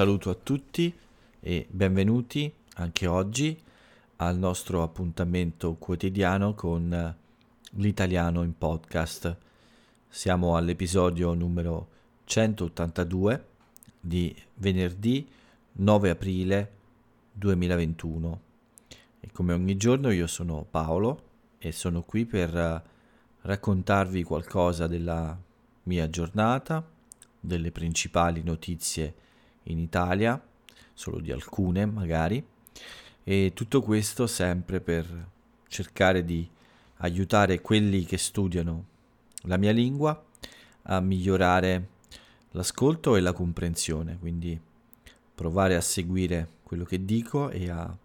saluto a tutti e benvenuti anche oggi al nostro appuntamento quotidiano con l'italiano in podcast. Siamo all'episodio numero 182 di venerdì 9 aprile 2021 e come ogni giorno io sono Paolo e sono qui per raccontarvi qualcosa della mia giornata, delle principali notizie in Italia, solo di alcune magari, e tutto questo sempre per cercare di aiutare quelli che studiano la mia lingua a migliorare l'ascolto e la comprensione, quindi provare a seguire quello che dico e a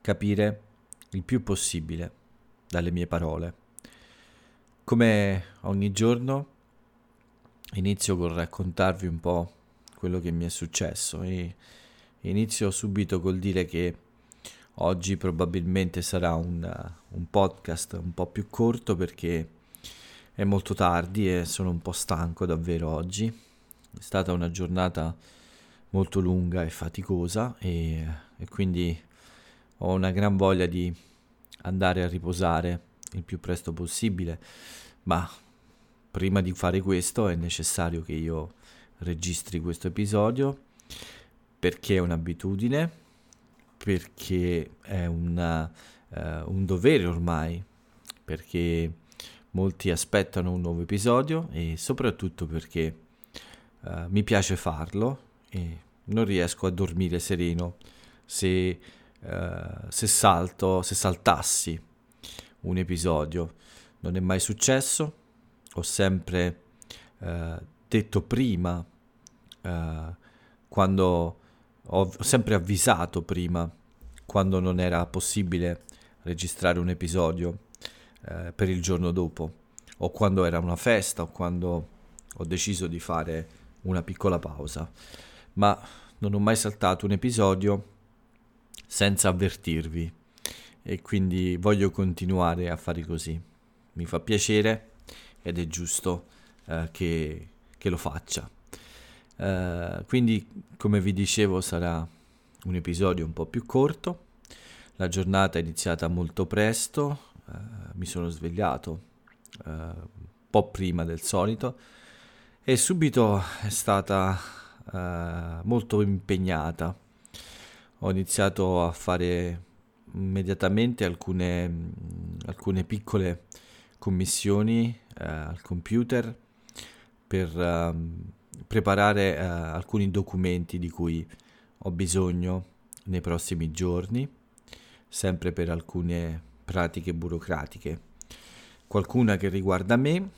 capire il più possibile dalle mie parole. Come ogni giorno inizio con raccontarvi un po' quello che mi è successo e inizio subito col dire che oggi probabilmente sarà un, un podcast un po' più corto perché è molto tardi e sono un po' stanco davvero oggi. È stata una giornata molto lunga e faticosa e, e quindi ho una gran voglia di andare a riposare il più presto possibile, ma prima di fare questo è necessario che io registri questo episodio perché è un'abitudine, perché è una, uh, un dovere ormai, perché molti aspettano un nuovo episodio e soprattutto perché uh, mi piace farlo e non riesco a dormire sereno se, uh, se salto, se saltassi un episodio. Non è mai successo, ho sempre uh, detto prima, uh, quando ho sempre avvisato prima, quando non era possibile registrare un episodio uh, per il giorno dopo, o quando era una festa, o quando ho deciso di fare una piccola pausa. Ma non ho mai saltato un episodio senza avvertirvi e quindi voglio continuare a fare così. Mi fa piacere ed è giusto uh, che, che, lo faccia. Uh, quindi, come vi dicevo, sarà un episodio un po' più corto. La giornata è iniziata molto presto, uh, mi sono svegliato un po' prima del solito e subito è stata molto impegnata. Ho iniziato a fare immediatamente alcune, alcune piccole commissioni al computer per uh, preparare uh, alcuni documenti di cui ho bisogno nei prossimi giorni, sempre per alcune pratiche burocratiche. Qualcuna che riguarda me,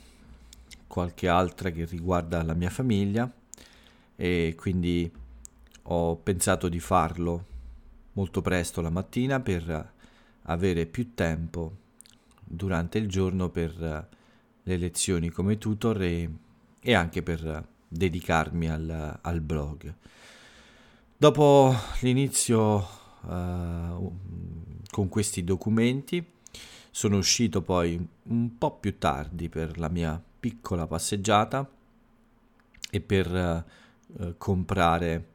qualche altra che riguarda la mia famiglia e quindi ho pensato di farlo molto presto la mattina per avere più tempo durante il giorno per le lezioni come tutor e, e anche per dedicarmi al, al blog. Dopo l'inizio uh, con questi documenti sono uscito poi un po' più tardi per la mia piccola passeggiata e per uh, comprare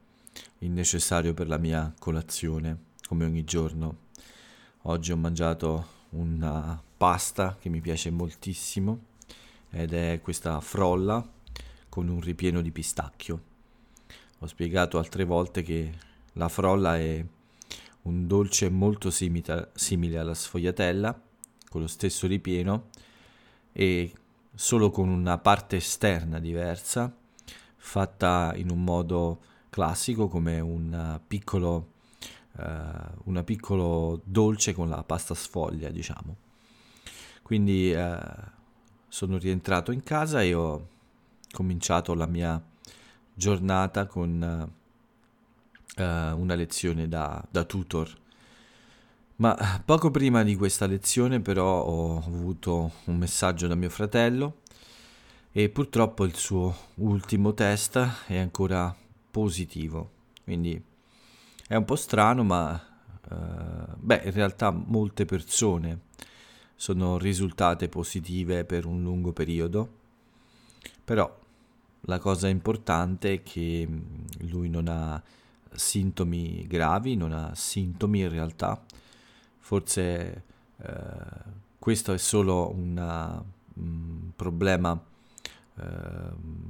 il necessario per la mia colazione, come ogni giorno. Oggi ho mangiato una pasta che mi piace moltissimo ed è questa frolla con un ripieno di pistacchio. Ho spiegato altre volte che la frolla è un dolce molto simile, simile alla sfogliatella, con lo stesso ripieno e solo con una parte esterna diversa, fatta in un modo classico come un piccolo, una piccolo dolce con la pasta sfoglia, diciamo. Quindi uh, sono rientrato in casa e ho cominciato la mia giornata con uh, una lezione da, da tutor. Ma poco prima di questa lezione però ho avuto un messaggio da mio fratello e purtroppo il suo ultimo test è ancora positivo. Quindi è un po' strano, ma uh, beh, in realtà molte persone sono risultate positive per un lungo periodo. Però la cosa importante è che lui non ha sintomi gravi, non ha sintomi in realtà, forse eh, questo è solo una, un problema eh,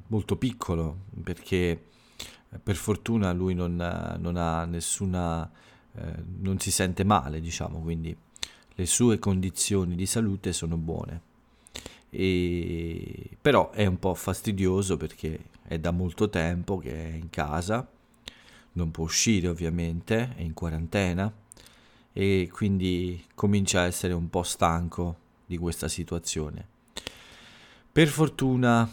molto piccolo perché per fortuna lui non, non ha nessuna, eh, non si sente male diciamo, quindi le sue condizioni di salute sono buone. E, però è un po' fastidioso perché è da molto tempo che è in casa, non può uscire ovviamente, è in quarantena e quindi comincia a essere un po' stanco di questa situazione. Per fortuna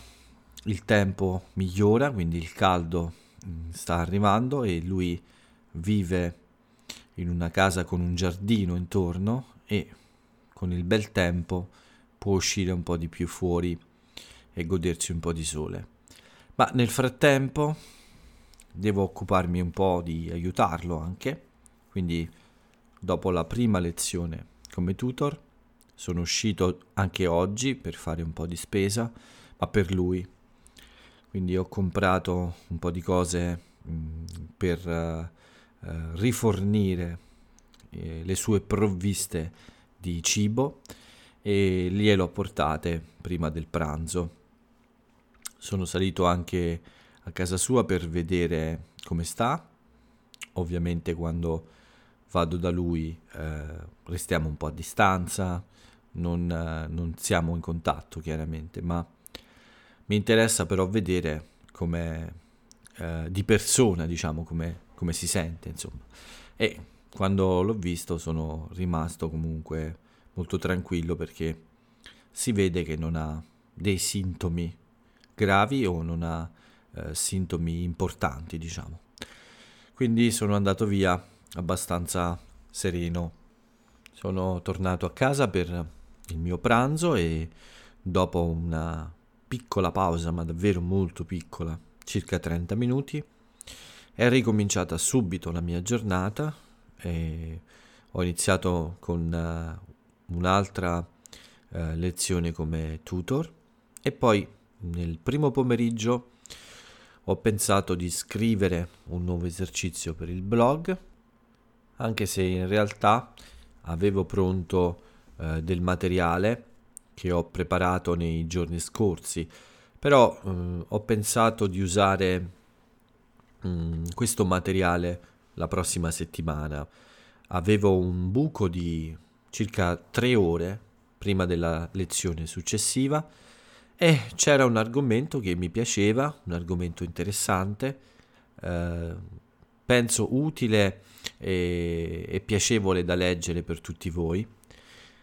il tempo migliora, quindi il caldo mm, sta arrivando e lui vive in una casa con un giardino intorno e con il bel tempo può uscire un po' di più fuori e godersi un po' di sole. Ma nel frattempo devo occuparmi un po' di aiutarlo anche, quindi dopo la prima lezione come tutor sono uscito anche oggi per fare un po' di spesa, ma per lui. Quindi ho comprato un po' di cose mh, mm, per uh, uh, rifornire eh, le sue provviste di cibo e glielo portate prima del pranzo. Sono salito anche a casa sua per vedere come sta. Ovviamente quando vado da lui eh, restiamo un po' a distanza, non, eh, non, siamo in contatto chiaramente, ma mi interessa però vedere come eh, di persona, diciamo, come, come si sente, insomma. E quando l'ho visto sono rimasto comunque molto tranquillo perché si vede che non ha dei sintomi gravi o non ha eh, sintomi importanti, diciamo. Quindi sono andato via abbastanza sereno. Sono tornato a casa per il mio pranzo e dopo una piccola pausa, ma davvero molto piccola, circa 30 minuti, è ricominciata subito la mia giornata ho iniziato con uh, un'altra uh, lezione come tutor e poi nel primo pomeriggio ho pensato di scrivere un nuovo esercizio per il blog, anche se in realtà avevo pronto uh, del materiale che ho preparato nei giorni scorsi, però ho pensato di usare um, questo materiale la prossima settimana. Avevo un buco di circa tre ore prima della lezione successiva e c'era un argomento che mi piaceva, un argomento interessante, eh, penso utile e, e piacevole da leggere per tutti voi.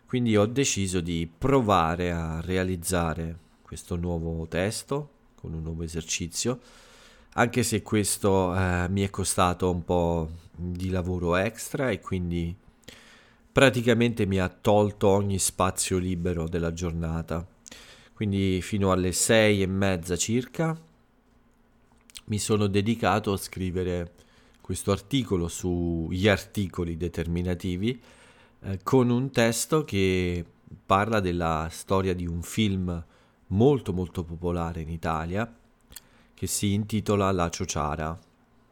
Quindi ho deciso di provare a realizzare questo nuovo testo con un nuovo esercizio anche se questo eh, mi è costato un po' di lavoro extra e quindi praticamente mi ha tolto ogni spazio libero della giornata. Quindi fino alle sei e mezza circa mi sono dedicato a scrivere questo articolo sugli articoli determinativi eh, con un testo che parla della storia di un film molto molto popolare in Italia che si intitola La Ciociara.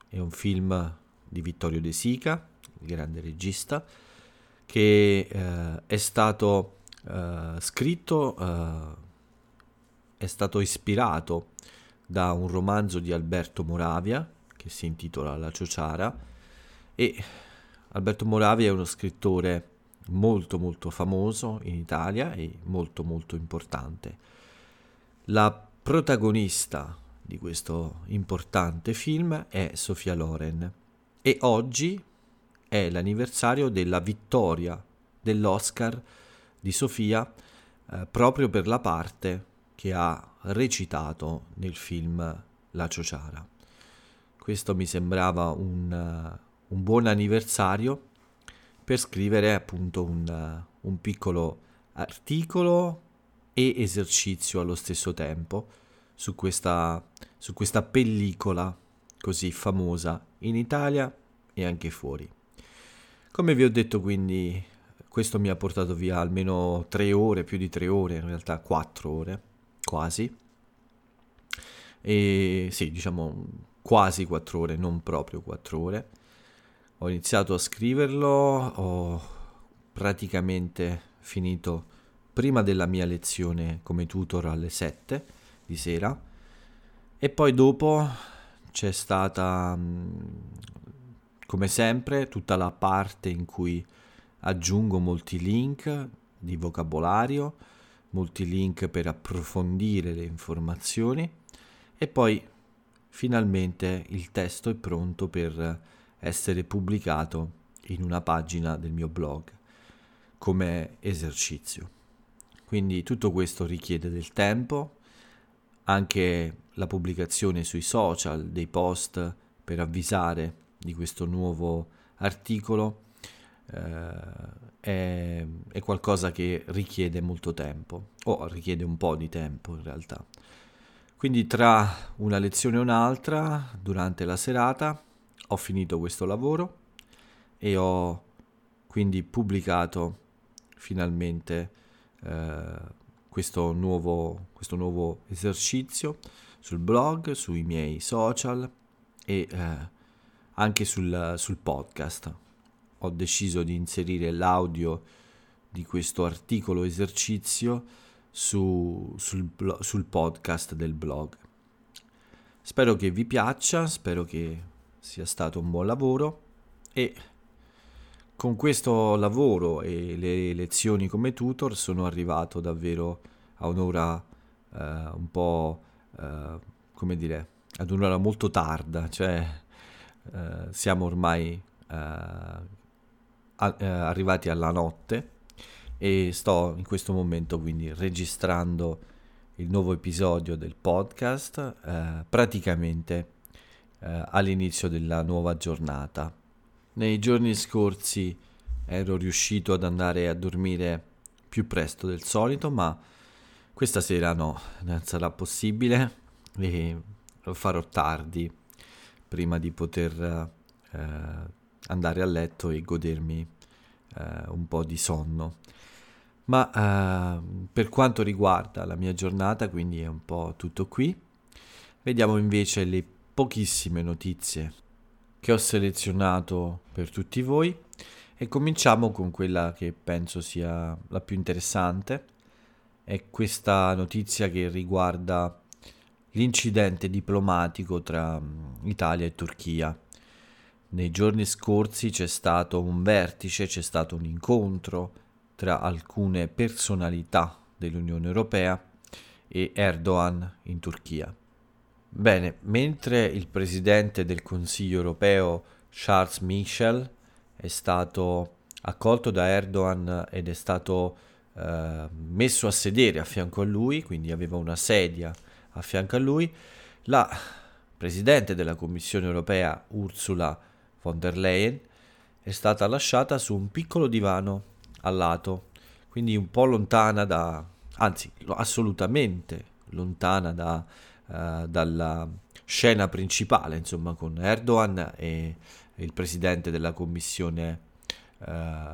È un film di Vittorio De Sica, il grande regista, che eh, è stato eh, scritto, eh, è stato ispirato da un romanzo di Alberto Moravia che si intitola La Ciociara e Alberto Moravia è uno scrittore molto molto famoso in Italia e molto molto importante. La protagonista di questo importante film è Sofia Loren e oggi è l'anniversario della vittoria dell'Oscar di Sofia eh, proprio per la parte che ha recitato nel film La Ciociara. Questo mi sembrava un, uh, un buon anniversario per scrivere appunto un, uh, un piccolo articolo e esercizio allo stesso tempo su questa, su questa pellicola così famosa in Italia e anche fuori. Come vi ho detto quindi questo mi ha portato via almeno tre ore, più di tre ore, in realtà quattro ore, quasi. E sì, diciamo quasi 4 ore, non proprio 4 ore. Ho iniziato a scriverlo, ho praticamente finito prima della mia lezione come tutor alle 7 di sera e poi dopo c'è stata come sempre tutta la parte in cui aggiungo molti link di vocabolario, molti link per approfondire le informazioni e poi finalmente il testo è pronto per essere pubblicato in una pagina del mio blog come esercizio. Quindi tutto questo richiede del tempo, anche la pubblicazione sui social dei post per avvisare di questo nuovo articolo eh, è, è qualcosa che richiede molto tempo, o richiede un po' di tempo in realtà. Quindi tra una lezione e un'altra, durante la serata, ho finito questo lavoro e ho quindi pubblicato finalmente eh, questo, nuovo, questo nuovo esercizio sul blog, sui miei social e eh, anche sul, sul podcast. Ho deciso di inserire l'audio di questo articolo esercizio su, sul, sul podcast del blog. Spero che vi piaccia, spero che sia stato un buon lavoro e con questo lavoro e le lezioni come tutor sono arrivato davvero a un'ora eh, un po' eh, come dire ad un'ora molto tarda cioè eh, siamo ormai eh, a, eh, arrivati alla notte e sto in questo momento quindi registrando il nuovo episodio del podcast eh, praticamente all'inizio della nuova giornata. Nei giorni scorsi ero riuscito ad andare a dormire più presto del solito, ma questa sera no, non sarà possibile e lo farò tardi prima di poter eh, andare a letto e godermi eh, un po' di sonno. Ma eh, per quanto riguarda la mia giornata, quindi è un po' tutto qui. Vediamo invece le pochissime notizie che ho selezionato per tutti voi e cominciamo con quella che penso sia la più interessante. È questa notizia che riguarda l'incidente diplomatico tra mm, Italia e Turchia. Nei giorni scorsi c'è stato un vertice, c'è stato un incontro tra alcune personalità dell'Unione Europea e Erdogan in Turchia. Bene, mentre il presidente del Consiglio europeo Charles Michel è stato accolto da Erdogan ed è stato eh, messo a sedere a fianco a lui, quindi aveva una sedia a fianco a lui, la presidente della Commissione europea Ursula von der Leyen è stata lasciata su un piccolo divano al lato, quindi un po' lontana da, anzi assolutamente lontana da eh, dalla scena principale, insomma, con Erdogan e il presidente della Commissione, uh,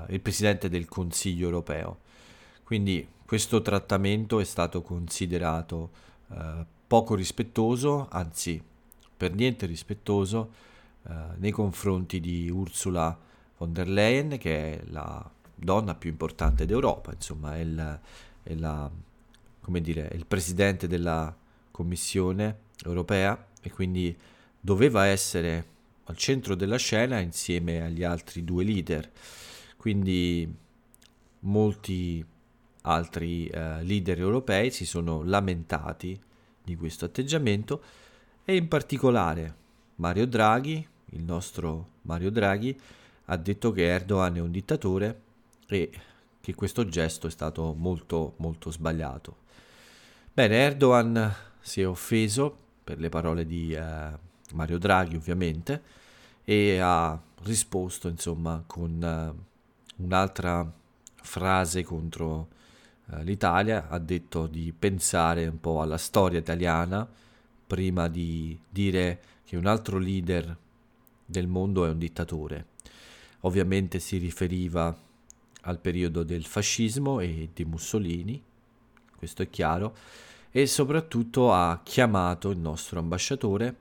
il presidente del Consiglio europeo. Quindi questo trattamento è stato considerato uh, poco rispettoso, anzi per niente rispettoso, nei confronti di Ursula von der Leyen, che è la donna più importante d'Europa, insomma, è il, è la, dire, è il presidente della Commissione europea e quindi doveva essere al centro della scena insieme agli altri due leader. Quindi molti altri eh, leader europei si sono lamentati di questo atteggiamento e in particolare Mario Draghi, il nostro Mario Draghi, ha detto che Erdogan è un dittatore e che questo gesto è stato molto molto sbagliato. Bene, Erdogan si è offeso per le parole di eh, Mario Draghi ovviamente e ha risposto insomma con eh, un'altra frase contro l'Italia, ha detto di pensare un po' alla storia italiana prima di dire che un altro leader del mondo è un dittatore. Ovviamente si riferiva al periodo del fascismo e di Mussolini, questo è chiaro, e soprattutto ha chiamato il nostro ambasciatore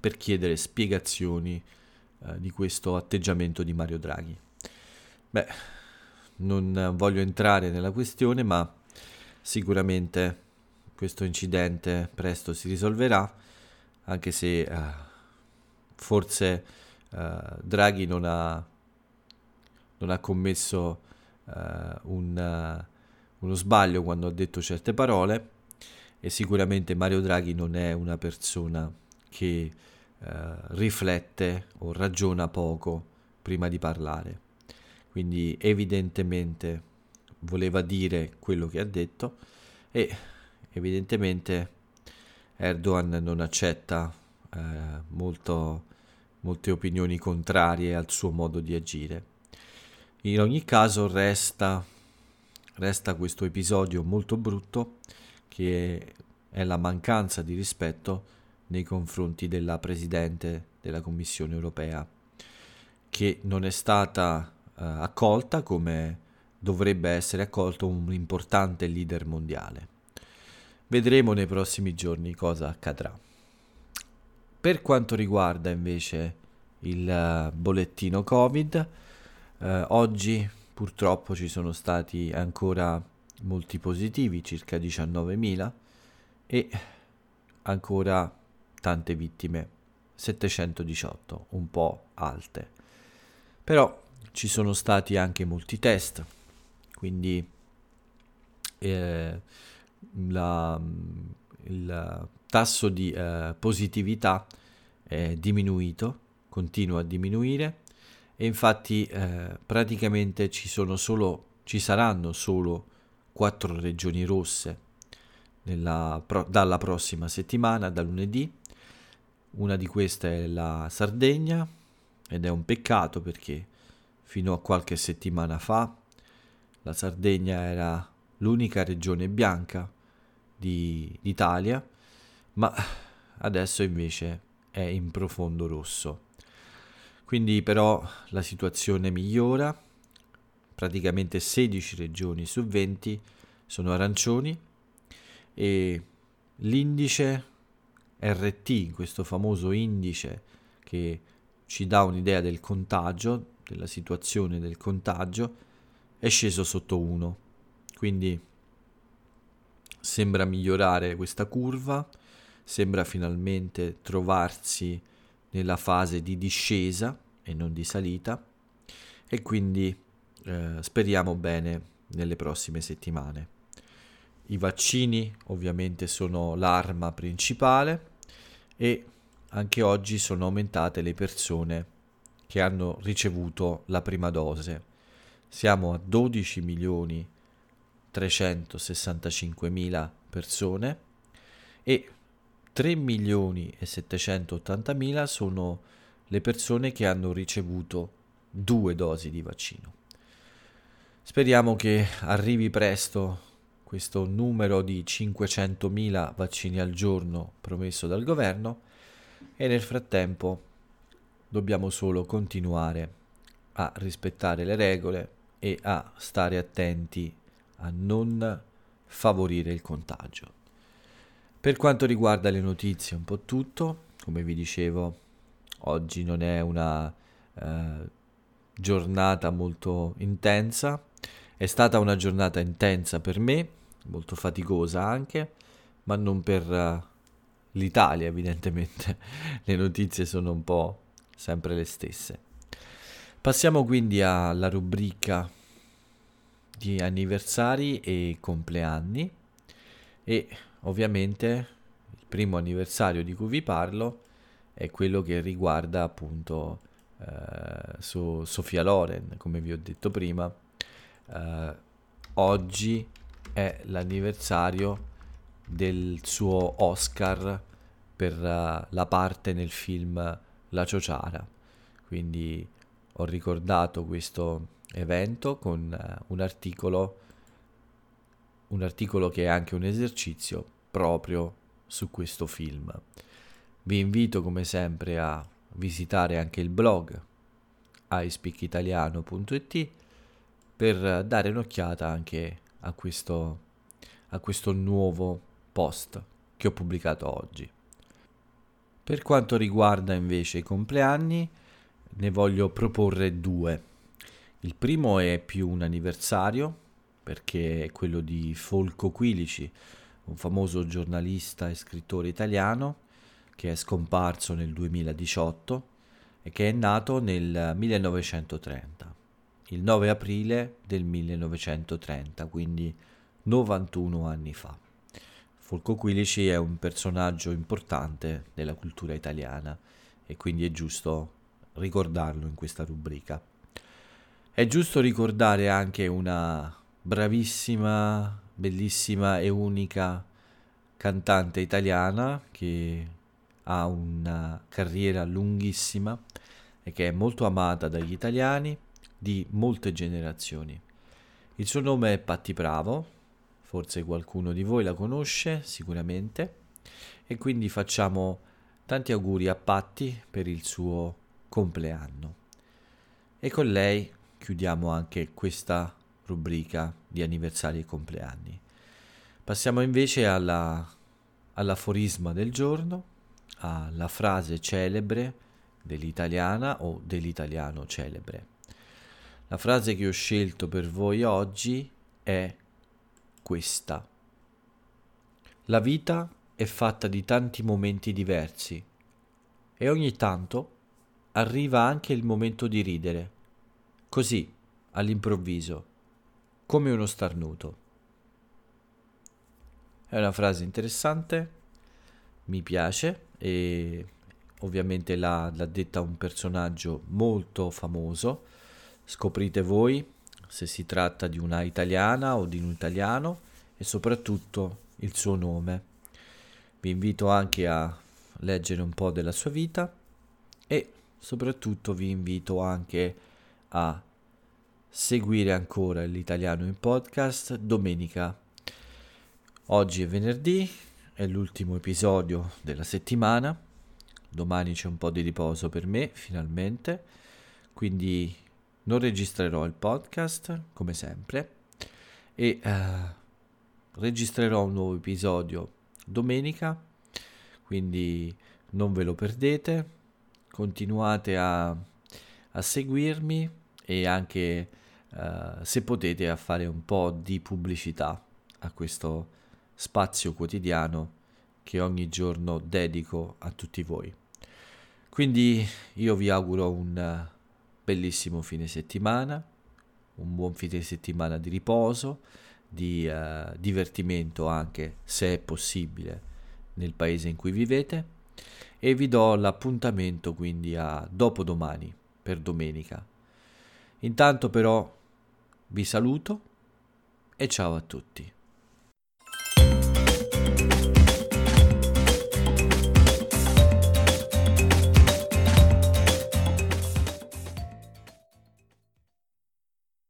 per chiedere spiegazioni eh, di questo atteggiamento di Mario Draghi. Beh, non voglio entrare nella questione, ma sicuramente questo incidente presto si risolverà, anche se uh, forse uh, Draghi non ha, non ha commesso uh, un, uno sbaglio quando ha detto certe parole e sicuramente Mario Draghi non è una persona che riflette o ragiona poco prima di parlare. Quindi evidentemente voleva dire quello che ha detto e evidentemente Erdogan non accetta eh, molto, molte opinioni contrarie al suo modo di agire. In ogni caso resta, resta questo episodio molto brutto che è la mancanza di rispetto nei confronti della Presidente della Commissione europea, che non è stata accolta come dovrebbe essere accolto un importante leader mondiale. Vedremo nei prossimi giorni cosa accadrà. Per quanto riguarda invece il uh, bollettino Covid, uh, oggi purtroppo ci sono stati ancora molti positivi, circa 19.000, e ancora tante vittime, 718, un po' alte. Però ci sono stati anche molti test, quindi eh, la, il tasso di eh, positività è diminuito, continua a diminuire e infatti eh, praticamente ci solo, ci saranno solo quattro regioni rosse nella, pro, dalla prossima settimana, da lunedì. Una di queste è la Sardegna ed è un peccato perché fino a qualche settimana fa la Sardegna era l'unica regione bianca di, d'Italia, ma adesso invece è in profondo rosso. Quindi però la situazione migliora, praticamente 16 regioni su 20 sono arancioni e l'indice RT, questo famoso indice che ci dà un'idea del contagio, della situazione del contagio, è sceso sotto 1. Quindi sembra migliorare questa curva, sembra finalmente trovarsi nella fase di discesa e non di salita e quindi eh, speriamo bene nelle prossime settimane. I vaccini ovviamente sono l'arma principale e anche oggi sono aumentate le persone che hanno ricevuto la prima dose siamo a 12 milioni 365 mila persone e 3 milioni e 780 mila sono le persone che hanno ricevuto due dosi di vaccino. Speriamo che arrivi presto questo numero di 500.000 vaccini al giorno promesso dal governo e nel frattempo dobbiamo solo continuare a rispettare le regole e a stare attenti a non favorire il contagio. Per quanto riguarda le notizie, un po' tutto, come vi dicevo, oggi non è una eh, giornata molto intensa, è stata una giornata intensa per me, molto faticosa anche, ma non per uh, l'Italia evidentemente, le notizie sono un po' sempre le stesse. Passiamo quindi alla rubrica di anniversari e compleanni e ovviamente il primo anniversario di cui vi parlo è quello che riguarda appunto eh, su Sofia Loren, come vi ho detto prima. Eh, oggi è l'anniversario del suo Oscar per uh, la parte nel film La Ciociara. Quindi ho ricordato questo evento con uh, un articolo un articolo che è anche un esercizio proprio su questo film. Vi invito come sempre a visitare anche il blog iSpeakitaliano.it per dare un'occhiata anche a questo, a questo nuovo post che ho pubblicato oggi. Per quanto riguarda invece i compleanni, ne voglio proporre due. Il primo è più un anniversario, perché è quello di Folco Quilici, un famoso giornalista e scrittore italiano che è scomparso nel 2018 e che è nato nel 1930, il 9 aprile del 1930, quindi 91 anni fa. Folco Quilici è un personaggio importante della cultura italiana e quindi è giusto ricordarlo in questa rubrica. È giusto ricordare anche una bravissima, bellissima e unica cantante italiana che ha una carriera lunghissima e che è molto amata dagli italiani di molte generazioni. Il suo nome è Patti Bravo, forse qualcuno di voi la conosce sicuramente, e quindi facciamo tanti auguri a Patti per il suo compleanno. E con lei chiudiamo anche questa rubrica di anniversari e compleanni. Passiamo invece alla, all'aforisma del giorno, alla frase celebre dell'italiana o dell'italiano celebre. La frase che ho scelto per voi oggi è questa. La vita è fatta di tanti momenti diversi e ogni tanto arriva anche il momento di ridere, così, all'improvviso, come uno starnuto. È una frase interessante, mi piace e ovviamente l'ha, l'ha detta un personaggio molto famoso. Scoprite voi se si tratta di una italiana o di un italiano e soprattutto il suo nome. Vi invito anche a leggere un po' della sua vita e soprattutto vi invito anche a seguire ancora l'italiano in podcast domenica. Oggi è venerdì, è l'ultimo episodio della settimana. Domani c'è un po' di riposo per me, finalmente. Quindi non registrerò il podcast, come sempre, e uh, registrerò un nuovo episodio domenica. Quindi non ve lo perdete. Continuate a, a seguirmi e anche uh, se potete a fare un po' di pubblicità a questo spazio quotidiano che ogni giorno dedico a tutti voi. Quindi io vi auguro un bellissimo fine settimana, un buon fine settimana di riposo, di uh, divertimento anche se è possibile nel paese in cui vivete e vi do l'appuntamento quindi a dopodomani per domenica Intanto però vi saluto e ciao a tutti.